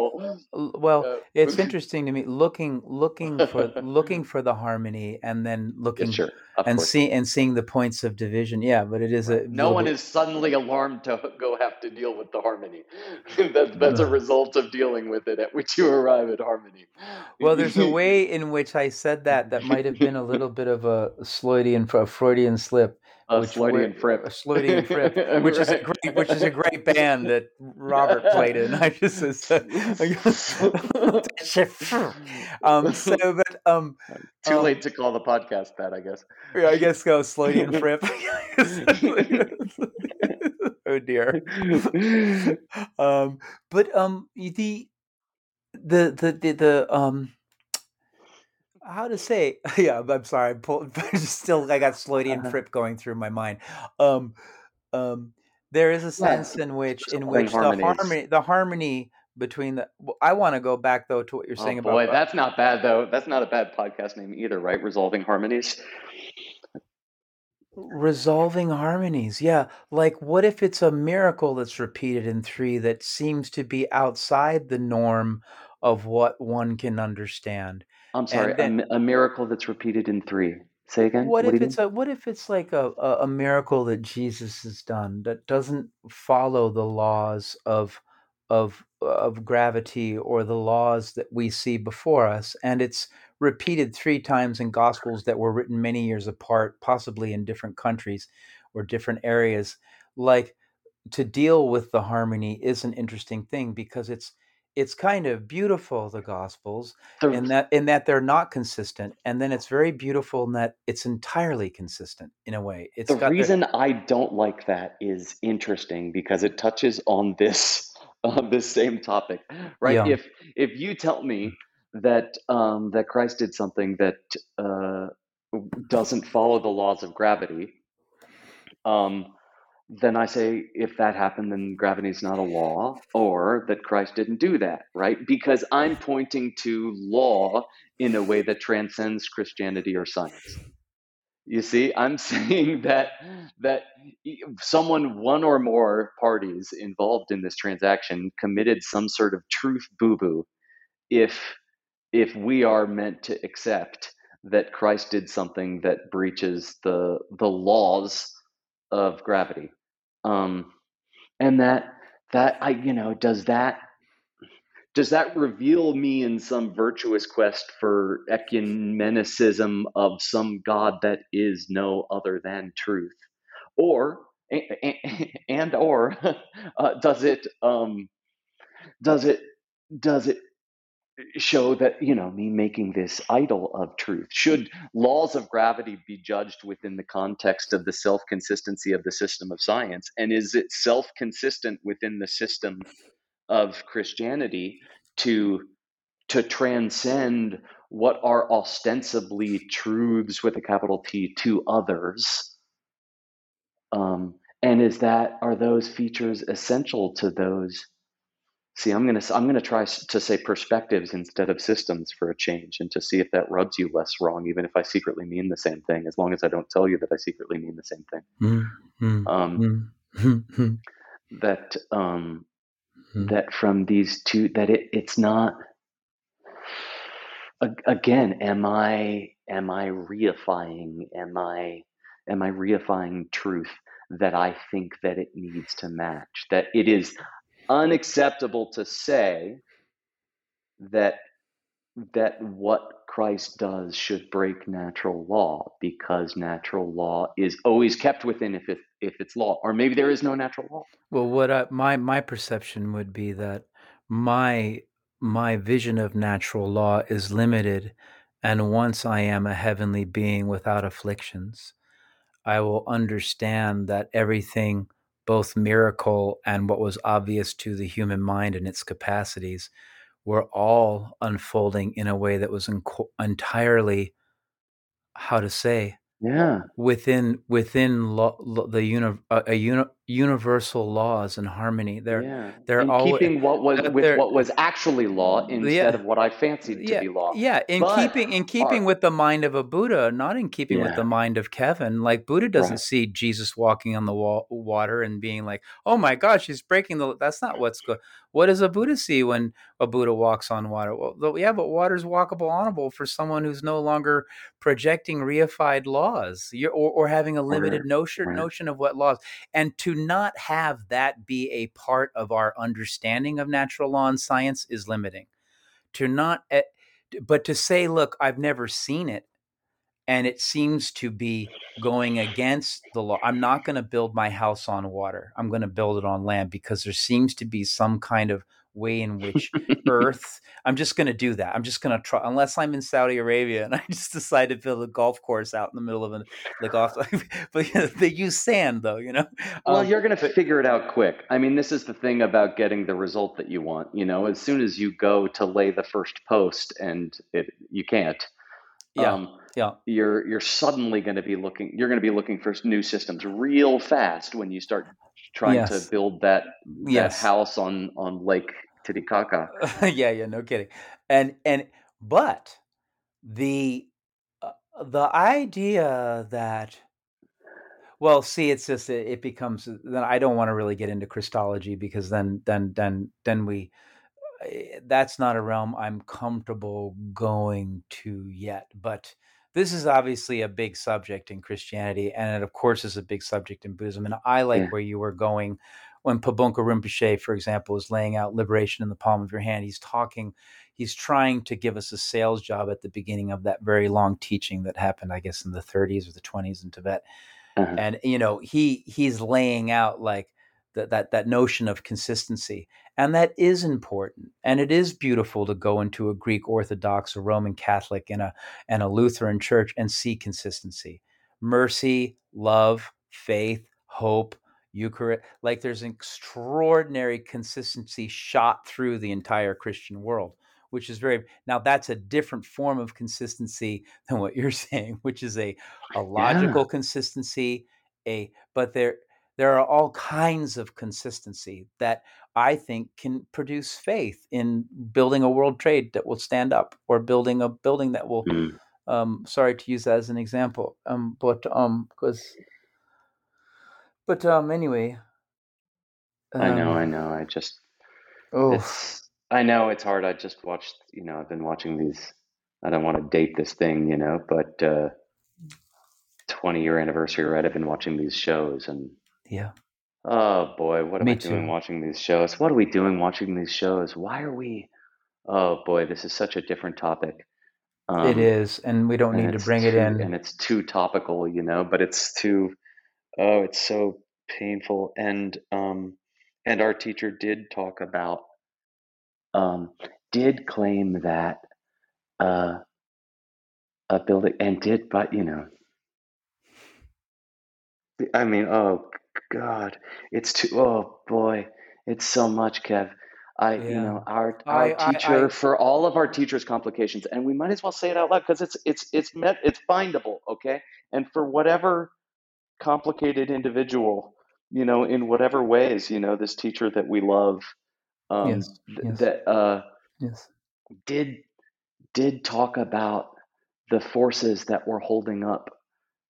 Well, Uh, it's interesting to me looking looking for looking for the harmony and then yeah, looking sure, and course. see and seeing the points of division. Yeah, but it is a No one bit. is suddenly alarmed to go have to deal with the harmony. that, that's a result of dealing with it at which you arrive at harmony. Well, there's a way in which I said that that might have been a little bit of a Freudian a Freudian slip, a which fripp. a fripp, which is a great which is a great band that Robert played in. I just said, um, so but um, Too um, late to call the podcast that, I guess. yeah, I guess go Slodian Fripp. Oh dear. Um, but um, the the the the, the um. How to say? Yeah, I'm sorry. I'm pull, still, I got Slodian Fripp going through my mind. Um, um, there is a Yeah, sense in which in which the harmony the harmony between the. well, I want to go back though to what you're Oh saying boy, about. uh, that's not bad though. That's not a bad podcast name either, right? Resolving harmonies. Resolving harmonies, yeah. Like, what if it's a miracle that's repeated in three that seems to be outside the norm of what one can understand? I'm sorry, And a, then, mi- a miracle that's repeated in three. Say again. what What do if you it's mean? a what if it's like a, a, a miracle that Jesus has done that doesn't follow the laws of of of gravity or the laws that we see before us, and it's repeated three times in gospels that were written many years apart, possibly in different countries or different areas. Like to deal with the harmony is an interesting thing because it's it's kind of beautiful the gospels The in that in that they're not consistent and then it's very beautiful in that it's entirely consistent in a way it's the reason I don't like that is interesting because it touches on this on this same topic, right? yeah If if you tell me that um, that Christ did something that uh, doesn't follow the laws of gravity, um, then I say if that happened, then gravity is not a law, or that Christ didn't do that, right? Because I'm pointing to law in a way that transcends Christianity or science. You see, I'm saying that that someone, one or more parties involved in this transaction, committed some sort of truth boo boo. If if we are meant to accept that Christ did something that breaches the the laws of gravity, um, and that that I you know does that does that reveal me in some virtuous quest for ecumenicism of some god that is no other than truth? Or a- a- and or uh, does it um does it does it show that you know me making this idol of truth should laws of gravity be judged within the context of the self-consistency of the system of science and is it self-consistent within the system of christianity to to transcend what are ostensibly truths with a capital T to others? Um, and is that are those features essential to those? See, I'm gonna I'm gonna try to say perspectives instead of systems for a change, and to see if that rubs you less wrong, even if I secretly mean the same thing, as long as I don't tell you that I secretly mean the same thing. Mm, mm, Um, mm, mm, that um, mm. that from these two that it, it's not again am i am i reifying am i am i reifying truth that i think that it needs to match that it is unacceptable to say that that what christ does should break natural law because natural law is always kept within if it if it's law or maybe there is no natural law. Well, what I, my my perception would be that my my vision of natural law is limited, and once I am a heavenly being without afflictions, I will understand that everything, both miracle and what was obvious to the human mind and its capacities, were all unfolding in a way that was enco- entirely, how to say, yeah. within within lo, lo, the uni, a, a uni, universal laws and harmony. They're Yeah, they're and always keeping what was with what was actually law instead yeah of what I fancied to yeah be law. yeah in But keeping in keeping with the mind of a Buddha, not in keeping with the mind of Kevin. Like Buddha doesn't right. see Jesus walking on the wa- water and being like, "Oh my gosh, he's breaking the." That's not what's good. What does a Buddha see when a Buddha walks on water? Well, yeah, but water's walkable, honorable for someone who's no longer projecting reified laws, You're, or or having a limited Or notion right. notion of what laws, and to not have that be a part of our understanding of natural law and science is limiting. To not, eh, but to say, look, I've never seen it and it seems to be going against the law. I'm not going to build my house on water. I'm going to build it on land because there seems to be some kind of way in which earth I'm just going to do that. I'm just going to try unless I'm in Saudi Arabia and I just decide to build a golf course out in the middle of a the golf but you know, they use sand though, you know. Well, Um you're going to figure it out quick. I mean, this is the thing about getting the result that you want. You know, as soon as you go to lay the first post and it, you can't, yeah. um, Yeah. you're you're suddenly going to be looking. You're going to be looking for new systems real fast when you start trying to build that that Yes. house on on Lake Titicaca. yeah, yeah, no kidding. And and but the uh, the idea that well, see, it's just it, it becomes then I don't want to really get into Christology because then then then then we eh, that's not a realm I'm comfortable going to yet. But this is obviously a big subject in Christianity, and it of course is a big subject in Buddhism. And I like Yeah. where you were going when Pabongka Rinpoche, for example, is laying out liberation in the palm of your hand. He's talking, he's trying to give us a sales job at the beginning of that very long teaching that happened, I guess, in the 30s or the 20s in Tibet Uh-huh. and you know he he's laying out like that that that notion of consistency and that is important and it is beautiful to go into a greek orthodox a roman catholic and a and a lutheran church and see consistency mercy love faith hope eucharist like there's an extraordinary consistency shot through the entire christian world which is very now that's a different form of consistency than what you're saying which is a a Yeah. logical consistency a but there there are all kinds of consistency that i think can produce faith in building a world trade that will stand up or building a building that will Mm. um sorry to use that as an example um but um because but um anyway I know. I um know. I just oh. I know it's hard. I just watched. You know, I've been watching these. I don't want to date this thing, you know, but uh, 20 year anniversary, right? I've been watching these shows and yeah oh boy, what am me I doing watching these shows? What are we doing watching these shows? Why are we? Oh boy, this is such a different topic. it Um, is and we don't need to bring it in. and it's too topical, you know, but it's too oh, it's so painful. And um and our teacher did talk about um did claim that uh a building and did but you know I mean, oh God, it's too. Oh boy, it's so much, Kev. I, you know, our our i i teacher i for all of our teachers' complications, and we might as well say it out loud because it's it's it's met it's findable, okay? And for whatever complicated individual, you know, in whatever ways, you know, this teacher that we love, um, yes th- yes. that uh, yes. did did talk about the forces that were holding up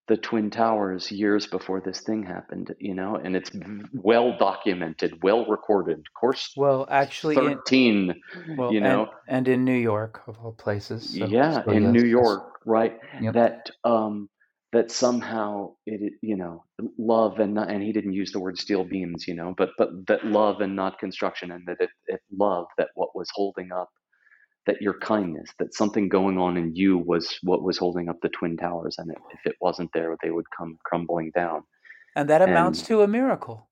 the twin towers years before this thing happened you know and it's well documented well recorded. Course well actually in 13 well you know. and in new york of all places so yeah so in yes new york right? Yep. That um that somehow it you know love and not, and he didn't use the word steel beams you know but but that love and not construction and that if, if love that what was holding up that your kindness, that something going on in you was what was holding up the twin towers, and if it wasn't there, they would come crumbling down. and that amounts And to a miracle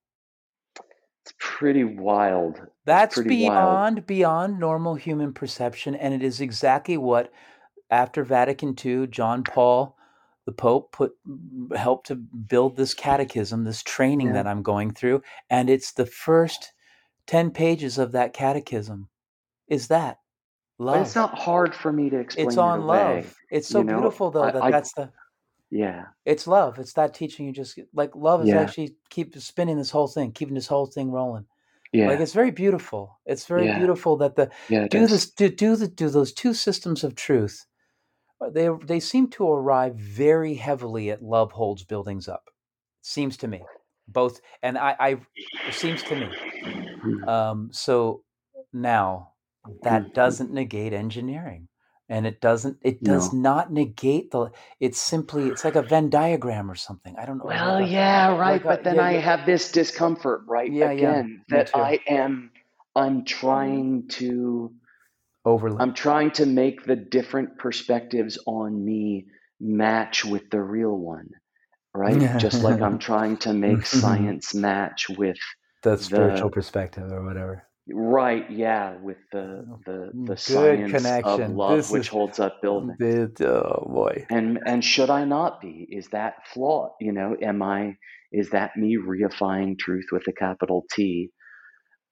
it's pretty wild. That's pretty wild. beyond beyond normal human perception, and it is exactly what after Vatican II, John Paul, the Pope, put helped to build this catechism, this training Yeah. that I'm going through, and it's the first ten pages of that catechism. Is that But it's not hard for me to explain It's it on away. love. It's so You know, beautiful though I, that I that's the Yeah. It's love. It's that teaching you just like love is Yeah. actually keep spinning this whole thing, keeping this whole thing rolling. Yeah. Like it's very beautiful. It's very Yeah. beautiful that the yeah. do does. this do do the do those two systems of truth. Uh, They they seem to arrive very heavily at love holds buildings up. Seems to me, both, and I I it seems to me. Um, so now that doesn't negate engineering, and it doesn't it does No. not negate the. It's simply it's like a Venn diagram or something. I don't know. Well, a- yeah, right. like a- but then yeah, I yeah. have this discomfort, right? Yeah, yeah, Again, me that. I am, I'm trying to, overly. I'm trying to make the different perspectives on me match with the real one, right? Just like I'm trying to make science match with, the spiritual the- perspective or whatever. right? Yeah, with the the the Good science connection. of love, This which is- holds up buildings. It- oh boy. and and should i not be is that flawed you know am i is that me reifying truth with a capital t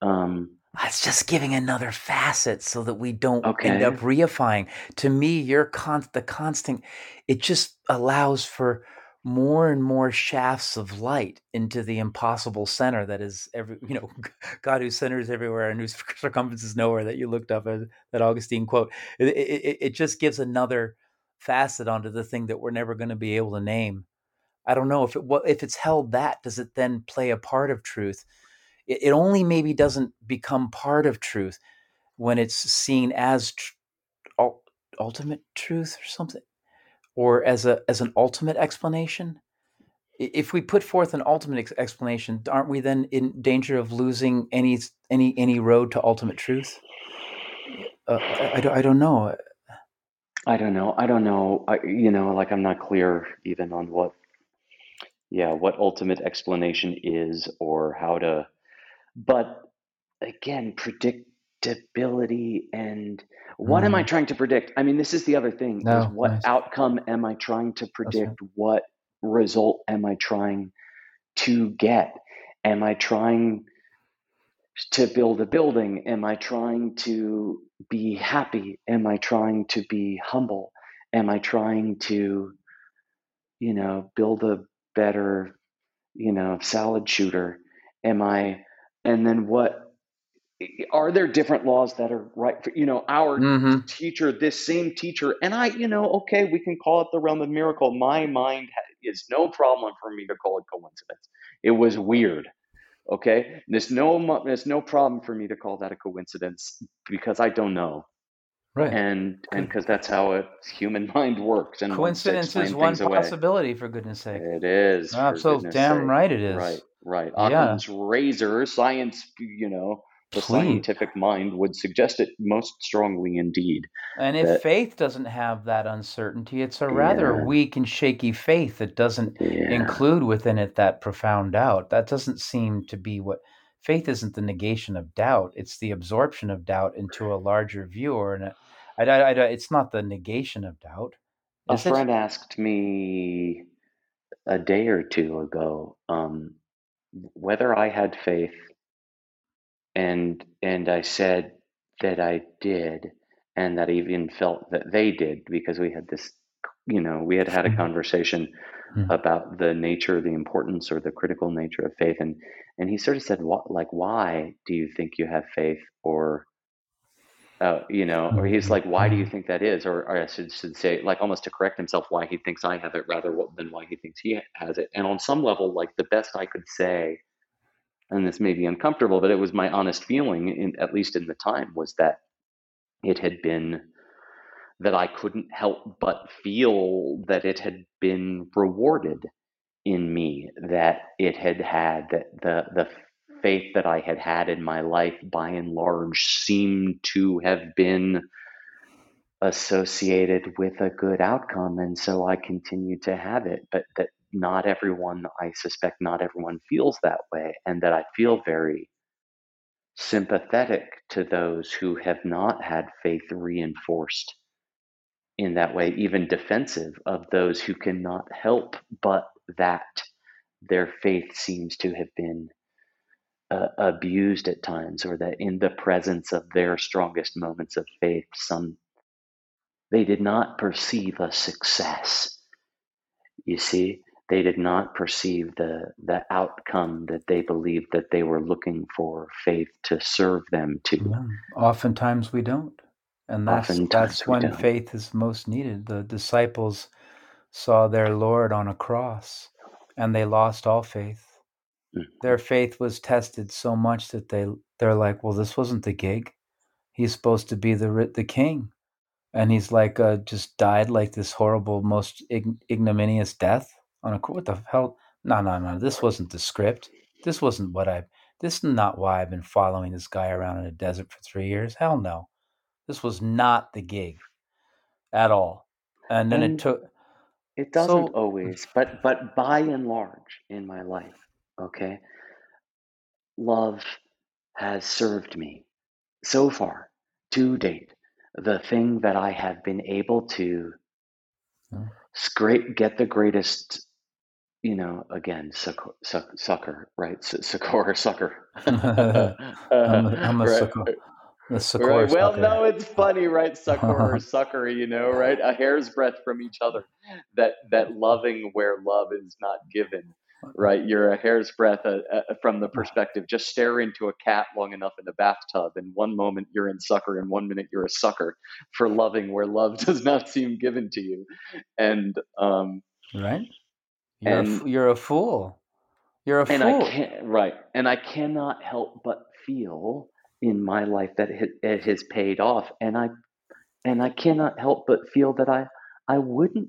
um Ah, it's just giving another facet so that we don't end up reifying. To me, your con the constant it just allows for more and more shafts of light into the impossible center that is every you know God who centers everywhere and whose circumference is nowhere that you looked up as that Augustine quote. It, it, it- it just gives another facet onto the thing that we're never going to be able to name. I don't know if it what if it's held that does it then play a part of truth? It, it only maybe doesn't become part of truth when it's seen as tr- ul- ultimate truth or something, or as a as an ultimate explanation. If we put forth an ultimate ex- explanation, aren't we then in danger of losing any any any road to ultimate truth? Uh, I, I, don't, I don't know. i don't know i don't know I, you know like i'm not clear even on what yeah what ultimate explanation is or how to but again predictability and what am i Mm. trying to predict? I mean this is the other thing is what nice. outcome am i trying to right. predict? What result am i trying to get? Am i trying to build a building? Am i trying to be happy? Am i trying to be humble? Am i trying to you know build a better you know salad shooter? Am i and then what are there different laws that are right for you know our hmm teacher this same teacher and i you know okay we can call it the realm of miracle my mind is no problem for me to call it coincidence it was weird okay there's no there's no problem for me to call that a coincidence because i don't know Right. and and because that's how a human mind works and Coincidence is one things away possibility, for goodness sake. it is Absolutely, goodness damn sake. right it is. right right Yeah. razor science you know the Please. scientific mind would suggest it most strongly indeed And if that- faith doesn't have that uncertainty, it's a rather Yeah. weak and shaky faith that doesn't yeah include within it that profound doubt. That doesn't seem to be what faith isn't the negation of doubt, it's the absorption of doubt into a larger view. Or an, I, I, I, it's not the negation of doubt. a Is it? friend asked me a day or two ago um, whether I had faith, and and I said that I did, and that I even felt that they did because we had this, you know, we had had a Mhm. conversation Mhm. about the nature, the importance, or the critical nature of faith, and and he sort of said, "What, like, why do you think you have faith?" or uh, you know, or he's like, "Why do you Mhm. think that is?" Or, or I should, should say, like, almost to correct himself, why he thinks I have it rather than why he thinks he has it. And on some level, like, the best I could say, and this may be uncomfortable, but it was my honest feeling, in, at least in the time, was that it had been that I couldn't help but feel that it had been rewarded in me, that it had had that the the faith that I had had in my life, by and large, seemed to have been associated with a good outcome, and so I continue to have it. But that not everyone, I suspect, not everyone feels that way, and that I feel very sympathetic to those who have not had faith reinforced in that way, even defensive of those who cannot help but that their faith seems to have been uh, abused at times, or that in the presence of their strongest moments of faith, some they did not perceive a success. You see, they did not perceive the the outcome that they believed that they were looking for faith to serve them to. Yeah. Oftentimes we don't. And that's Oftentimes that's when don't. faith is most needed. The disciples saw their Lord on a cross and they lost all faith. Their faith was tested so much that they they're like, "Well, this wasn't the gig. He's supposed to be the the king." And he's like uh, just died like this horrible most ig- ignominious death on a what the hell? No, no, no. This wasn't the script. This wasn't what I this is not why I've been following this guy around in a desert for 3 years. Hell no. This was not the gig at all. And then it took It doesn't so always, but but by and large in my life, okay, love has served me so far to date. The thing that I have been able to Mm. scrape, get the greatest, you know, again, succor, suck, sucker, right? Su- Succor, sucker. I'm a, I'm a right. succor, Right. Well, sucker. no, it's funny, right? Sucker or sucker, you know, right? A hair's breadth from each other. That that loving where love is not given, right? You're a hair's breadth uh, uh, from the perspective. Just stare into a cat long enough in the bathtub, and one moment you're in sucker, and one minute you're a sucker for loving where love does not seem given to you. And um, right? You're a, and f- you're a fool. You're a and I can't right, and I cannot help but feel in my life that it, it has paid off, and I and I cannot help but feel that I I wouldn't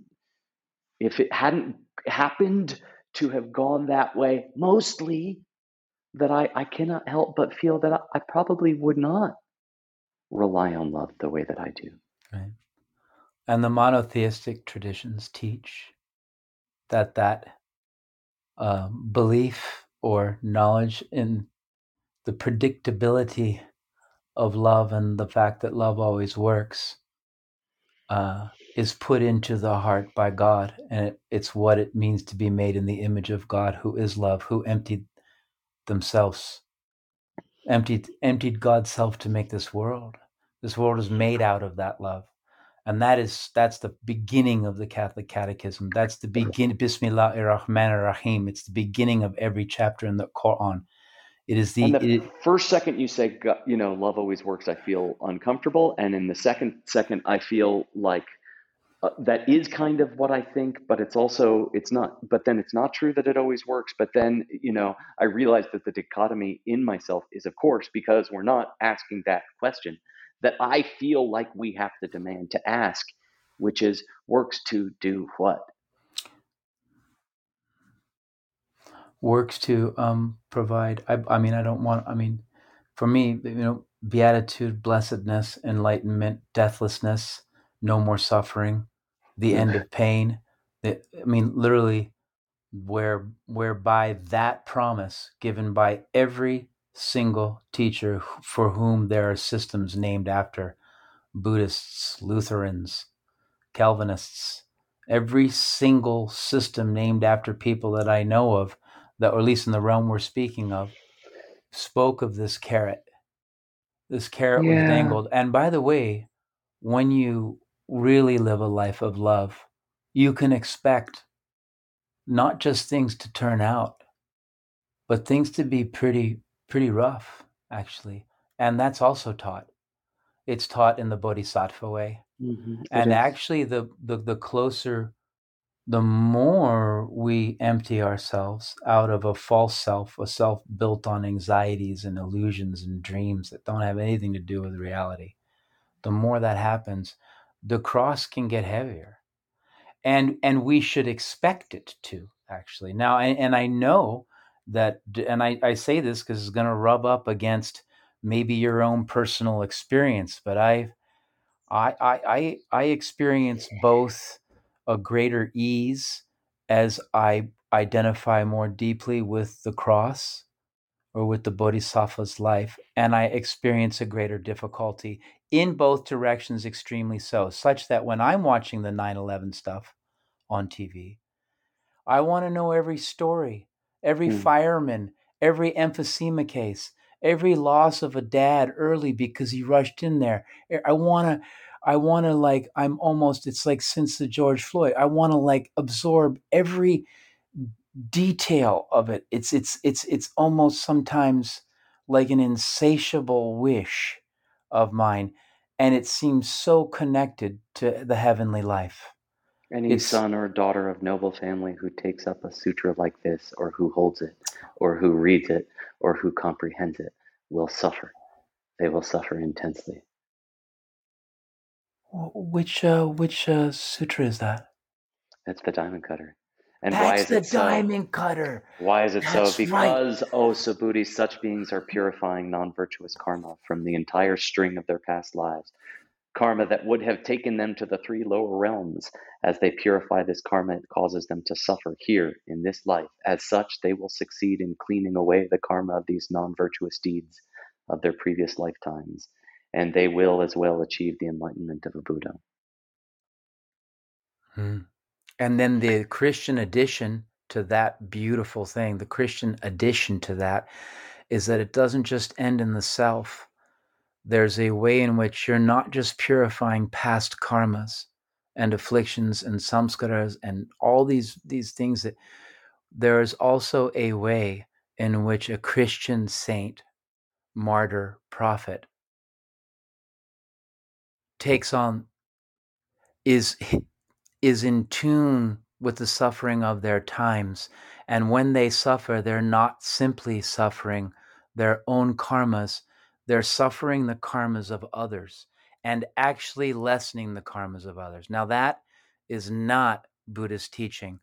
if it hadn't happened to have gone that way. Mostly that I I cannot help but feel that I, I probably would not rely on love the way that I do. Right. And the monotheistic traditions teach that that um, belief or knowledge in the predictability of love and the fact that love always works uh, is put into the heart by God. And it, it's what it means to be made in the image of God, who is love, who emptied themselves, emptied, emptied God's self to make this world. This world is made out of that love. And that is that's the beginning of the Catholic Catechism. That's the begin Bismillah ar-Rahman ar-Rahim. It's the beginning of every chapter in the Quran. It is the And the it, first second you say, you know, love always works, I feel uncomfortable. And in the second second, I feel like uh, that is kind of what I think, but it's also, it's not, but then it's not true that it always works. But then, you know, I realize that the dichotomy in myself is, of course, because we're not asking that question that I feel like we have the demand to ask, which is works to do what? works to um, provide. I, I mean, I don't want. I mean, for me, you know, beatitude, blessedness, enlightenment, deathlessness, no more suffering, the end of pain. The, I mean, literally, where whereby that promise given by every single teacher for whom there are systems named after Buddhists, Lutherans, Calvinists, every single system named after people that I know of, that or at least in the realm we're speaking of, spoke of this carrot. This carrot was dangled. And by the way, when you really live a life of love, you can expect not just things to turn out, but things to be pretty pretty rough, actually. And that's also taught. It's taught in the Bodhisattva way. Mhm, and actually the, the the closer the more we empty ourselves out of a false self a self built on anxieties and illusions and dreams that don't have anything to do with reality the more that happens the cross can get heavier. And and we should expect it to actually. Now and, and i know that and i, I say this because it's going to rub up against maybe your own personal experience but i I, I, I, I experience both a greater ease as I identify more deeply with the cross or with the Bodhisattva's life, and I experience a greater difficulty in both directions, extremely so, such that when I'm watching the 9 11 stuff on TV, I want to know every story, every Mm. fireman, every emphysema case, every loss of a dad early because he rushed in there. I want to I want to like I'm almost it's like since the George Floyd, I want to like absorb every detail of it. It's it's it's it's almost sometimes like an insatiable wish of mine and it seems so connected to the heavenly life. Any It's son or daughter of noble family who takes up a sutra like this, or who holds it, or who reads it, or who comprehends it, will suffer. They will suffer intensely. which uh which uh sutra is that? That's the diamond cutter. And why That's is the it so? diamond cutter. Why is it That's so? right. Because, O Subhuti, such beings are purifying non virtuous karma from the entire string of their past lives. Karma that would have taken them to the three lower realms. As they purify this karma, it causes them to suffer here in this life. As such, they will succeed in cleaning away the karma of these non virtuous deeds of their previous lifetimes. And they will as well achieve the enlightenment of a Buddha. Hmm. And then the Christian addition to that beautiful thing, the Christian addition to that is that it doesn't just end in the self. There's a way in which you're not just purifying past karmas and afflictions and samskaras and all these these things that there is also a way in which a Christian saint, martyr, prophet takes on is is in tune with the suffering of their times. And when they suffer they're not simply suffering their own karmas they're suffering the karmas of others and actually lessening the karmas of others. Now that is not buddhist teaching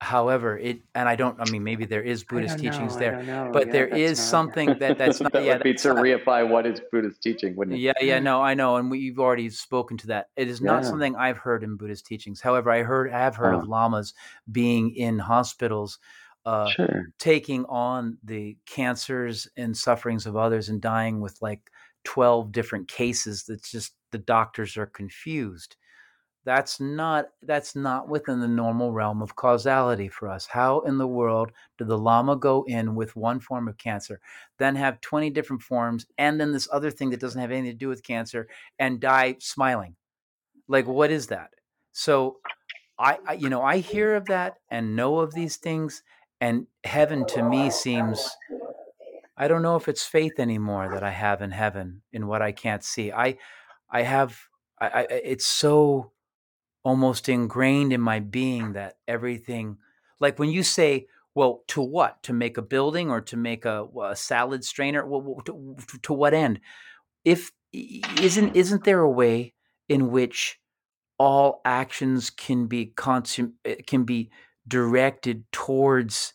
however it and i don't i mean maybe there is buddhist teachings there know. but there is something that that's not that yeah would be to reify what is Buddhist teaching, wouldn't it? yeah, yeah, no, I know, and we've already spoken to that. It is not Yeah. something I've heard in Buddhist teachings. However, I heard, I have heard Oh. of lamas being in hospitals, uh, Sure. taking on the cancers and sufferings of others, and dying with like twelve different cases. That's just the doctors are confused. That's not that's not within the normal realm of causality for us. How in the world did the lama go in with one form of cancer, then have 20 different forms, and then this other thing that doesn't have anything to do with cancer and die smiling? Like, what is that? So, I, I you know, I hear of that and know of these things, and heaven to me seems. I don't know if it's faith anymore that I have in heaven in what I can't see. I, I have. I, I it's so almost ingrained in my being that everything like when you say well to what? To make a building or to make a, a salad strainer? To, to what end? If isn't isn't there a way in which all actions can be consum- eh, can be directed towards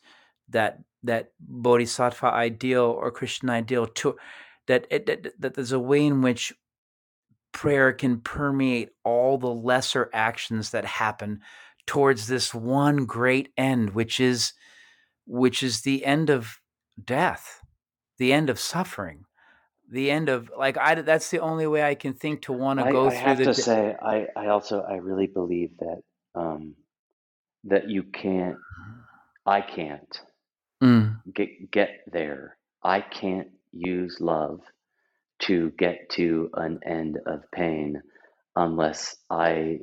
that that bodhisattva ideal or christian ideal to that, it, that that there's a way in which prayer can permeate all the lesser actions that happen towards this one great end which is which is the end of death the end of suffering the end of like i that's the only way i can think to want to go I through have the to d- say, I, I also I really believe that um, that you can't, I can't Mm, get get there. I can't use love to get to an end of pain unless I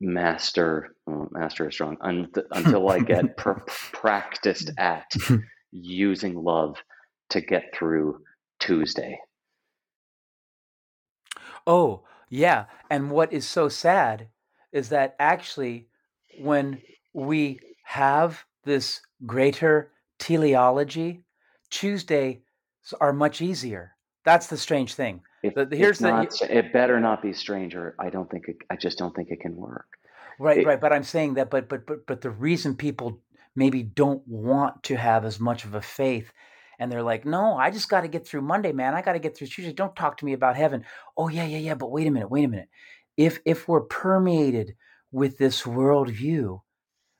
master well, master is strong un, until I get pr- practiced at using love to get through Tuesday. Oh, yeah. And what is so sad is that actually, when we have this greater teleology, Tuesdays are much easier. That's the strange thing. If The- the- here's it's the- it better not be stranger. I don't think it, I just don't think it can work. Right, It- right. But I'm saying that, but but but but the reason people maybe don't want to have as much of a faith, and they're like, no, I just got to get through Monday, man. I got to get through Tuesday. Don't talk to me about heaven. Oh yeah, yeah, yeah. But wait a minute, wait a minute. If if we're permeated with this worldview,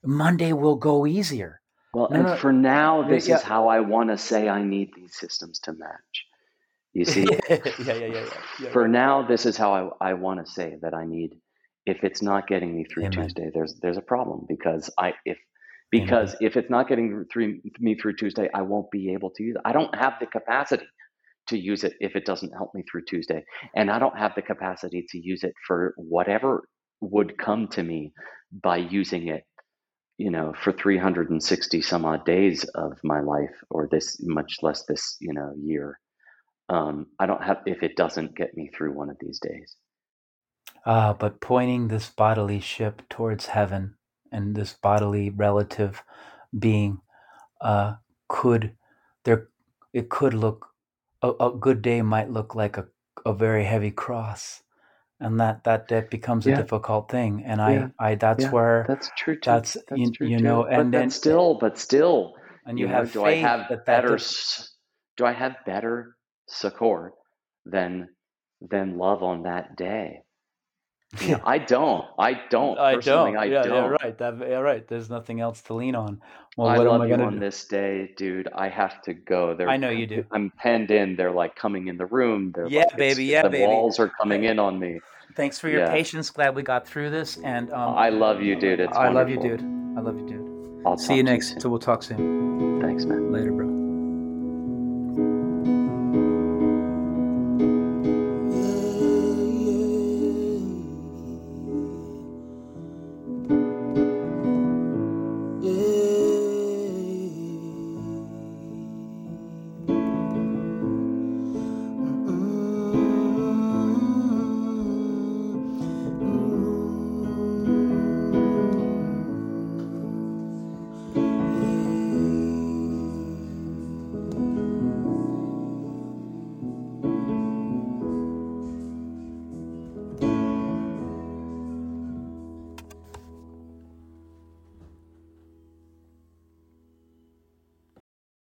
Monday will go easier. Well, No, and no. for now, this yeah. is how I want to say I need these systems to match. You see, yeah, yeah, yeah, yeah. yeah. for now, this is how I, I want to say that I need. If it's not getting me through Amen. Tuesday, there's there's a problem because I if because if it's not getting through me through Tuesday, I won't be able to use. It. I don't have the capacity to use it if it doesn't help me through Tuesday. And I don't have the capacity to use it for whatever would come to me by using it, you know, for 360 some odd days of my life or this much less this, you know, year. Um, I don't have if it doesn't get me through one of these days. Ah, but pointing this bodily ship towards heaven and this bodily relative being uh, could there it could look a, a good day might look like a, a very heavy cross and that that that becomes a Yeah. difficult thing and Yeah. i i that's Yeah, where That's true too. that's That's you, true you too. know but and then still, but still, and you, know, have do faith I have that that better? s- Do I have better support than than love on that day? You know, I don't. I don't I don't. I yeah, don't. yeah, right. That, yeah, right. There's nothing else to lean on. Well, I what am love I you on do? this day, dude. I have to go. They're I know you do. I'm penned in. They're like coming in the room. They're Yeah, like baby. Yeah, the baby. walls are coming in on me. thanks for your Yeah. patience. Glad we got through this. And um, I love you, dude. It's I love you, dude. I love you, dude. I'll See you next. soon. So we'll talk soon. Thanks, man. Later, bro.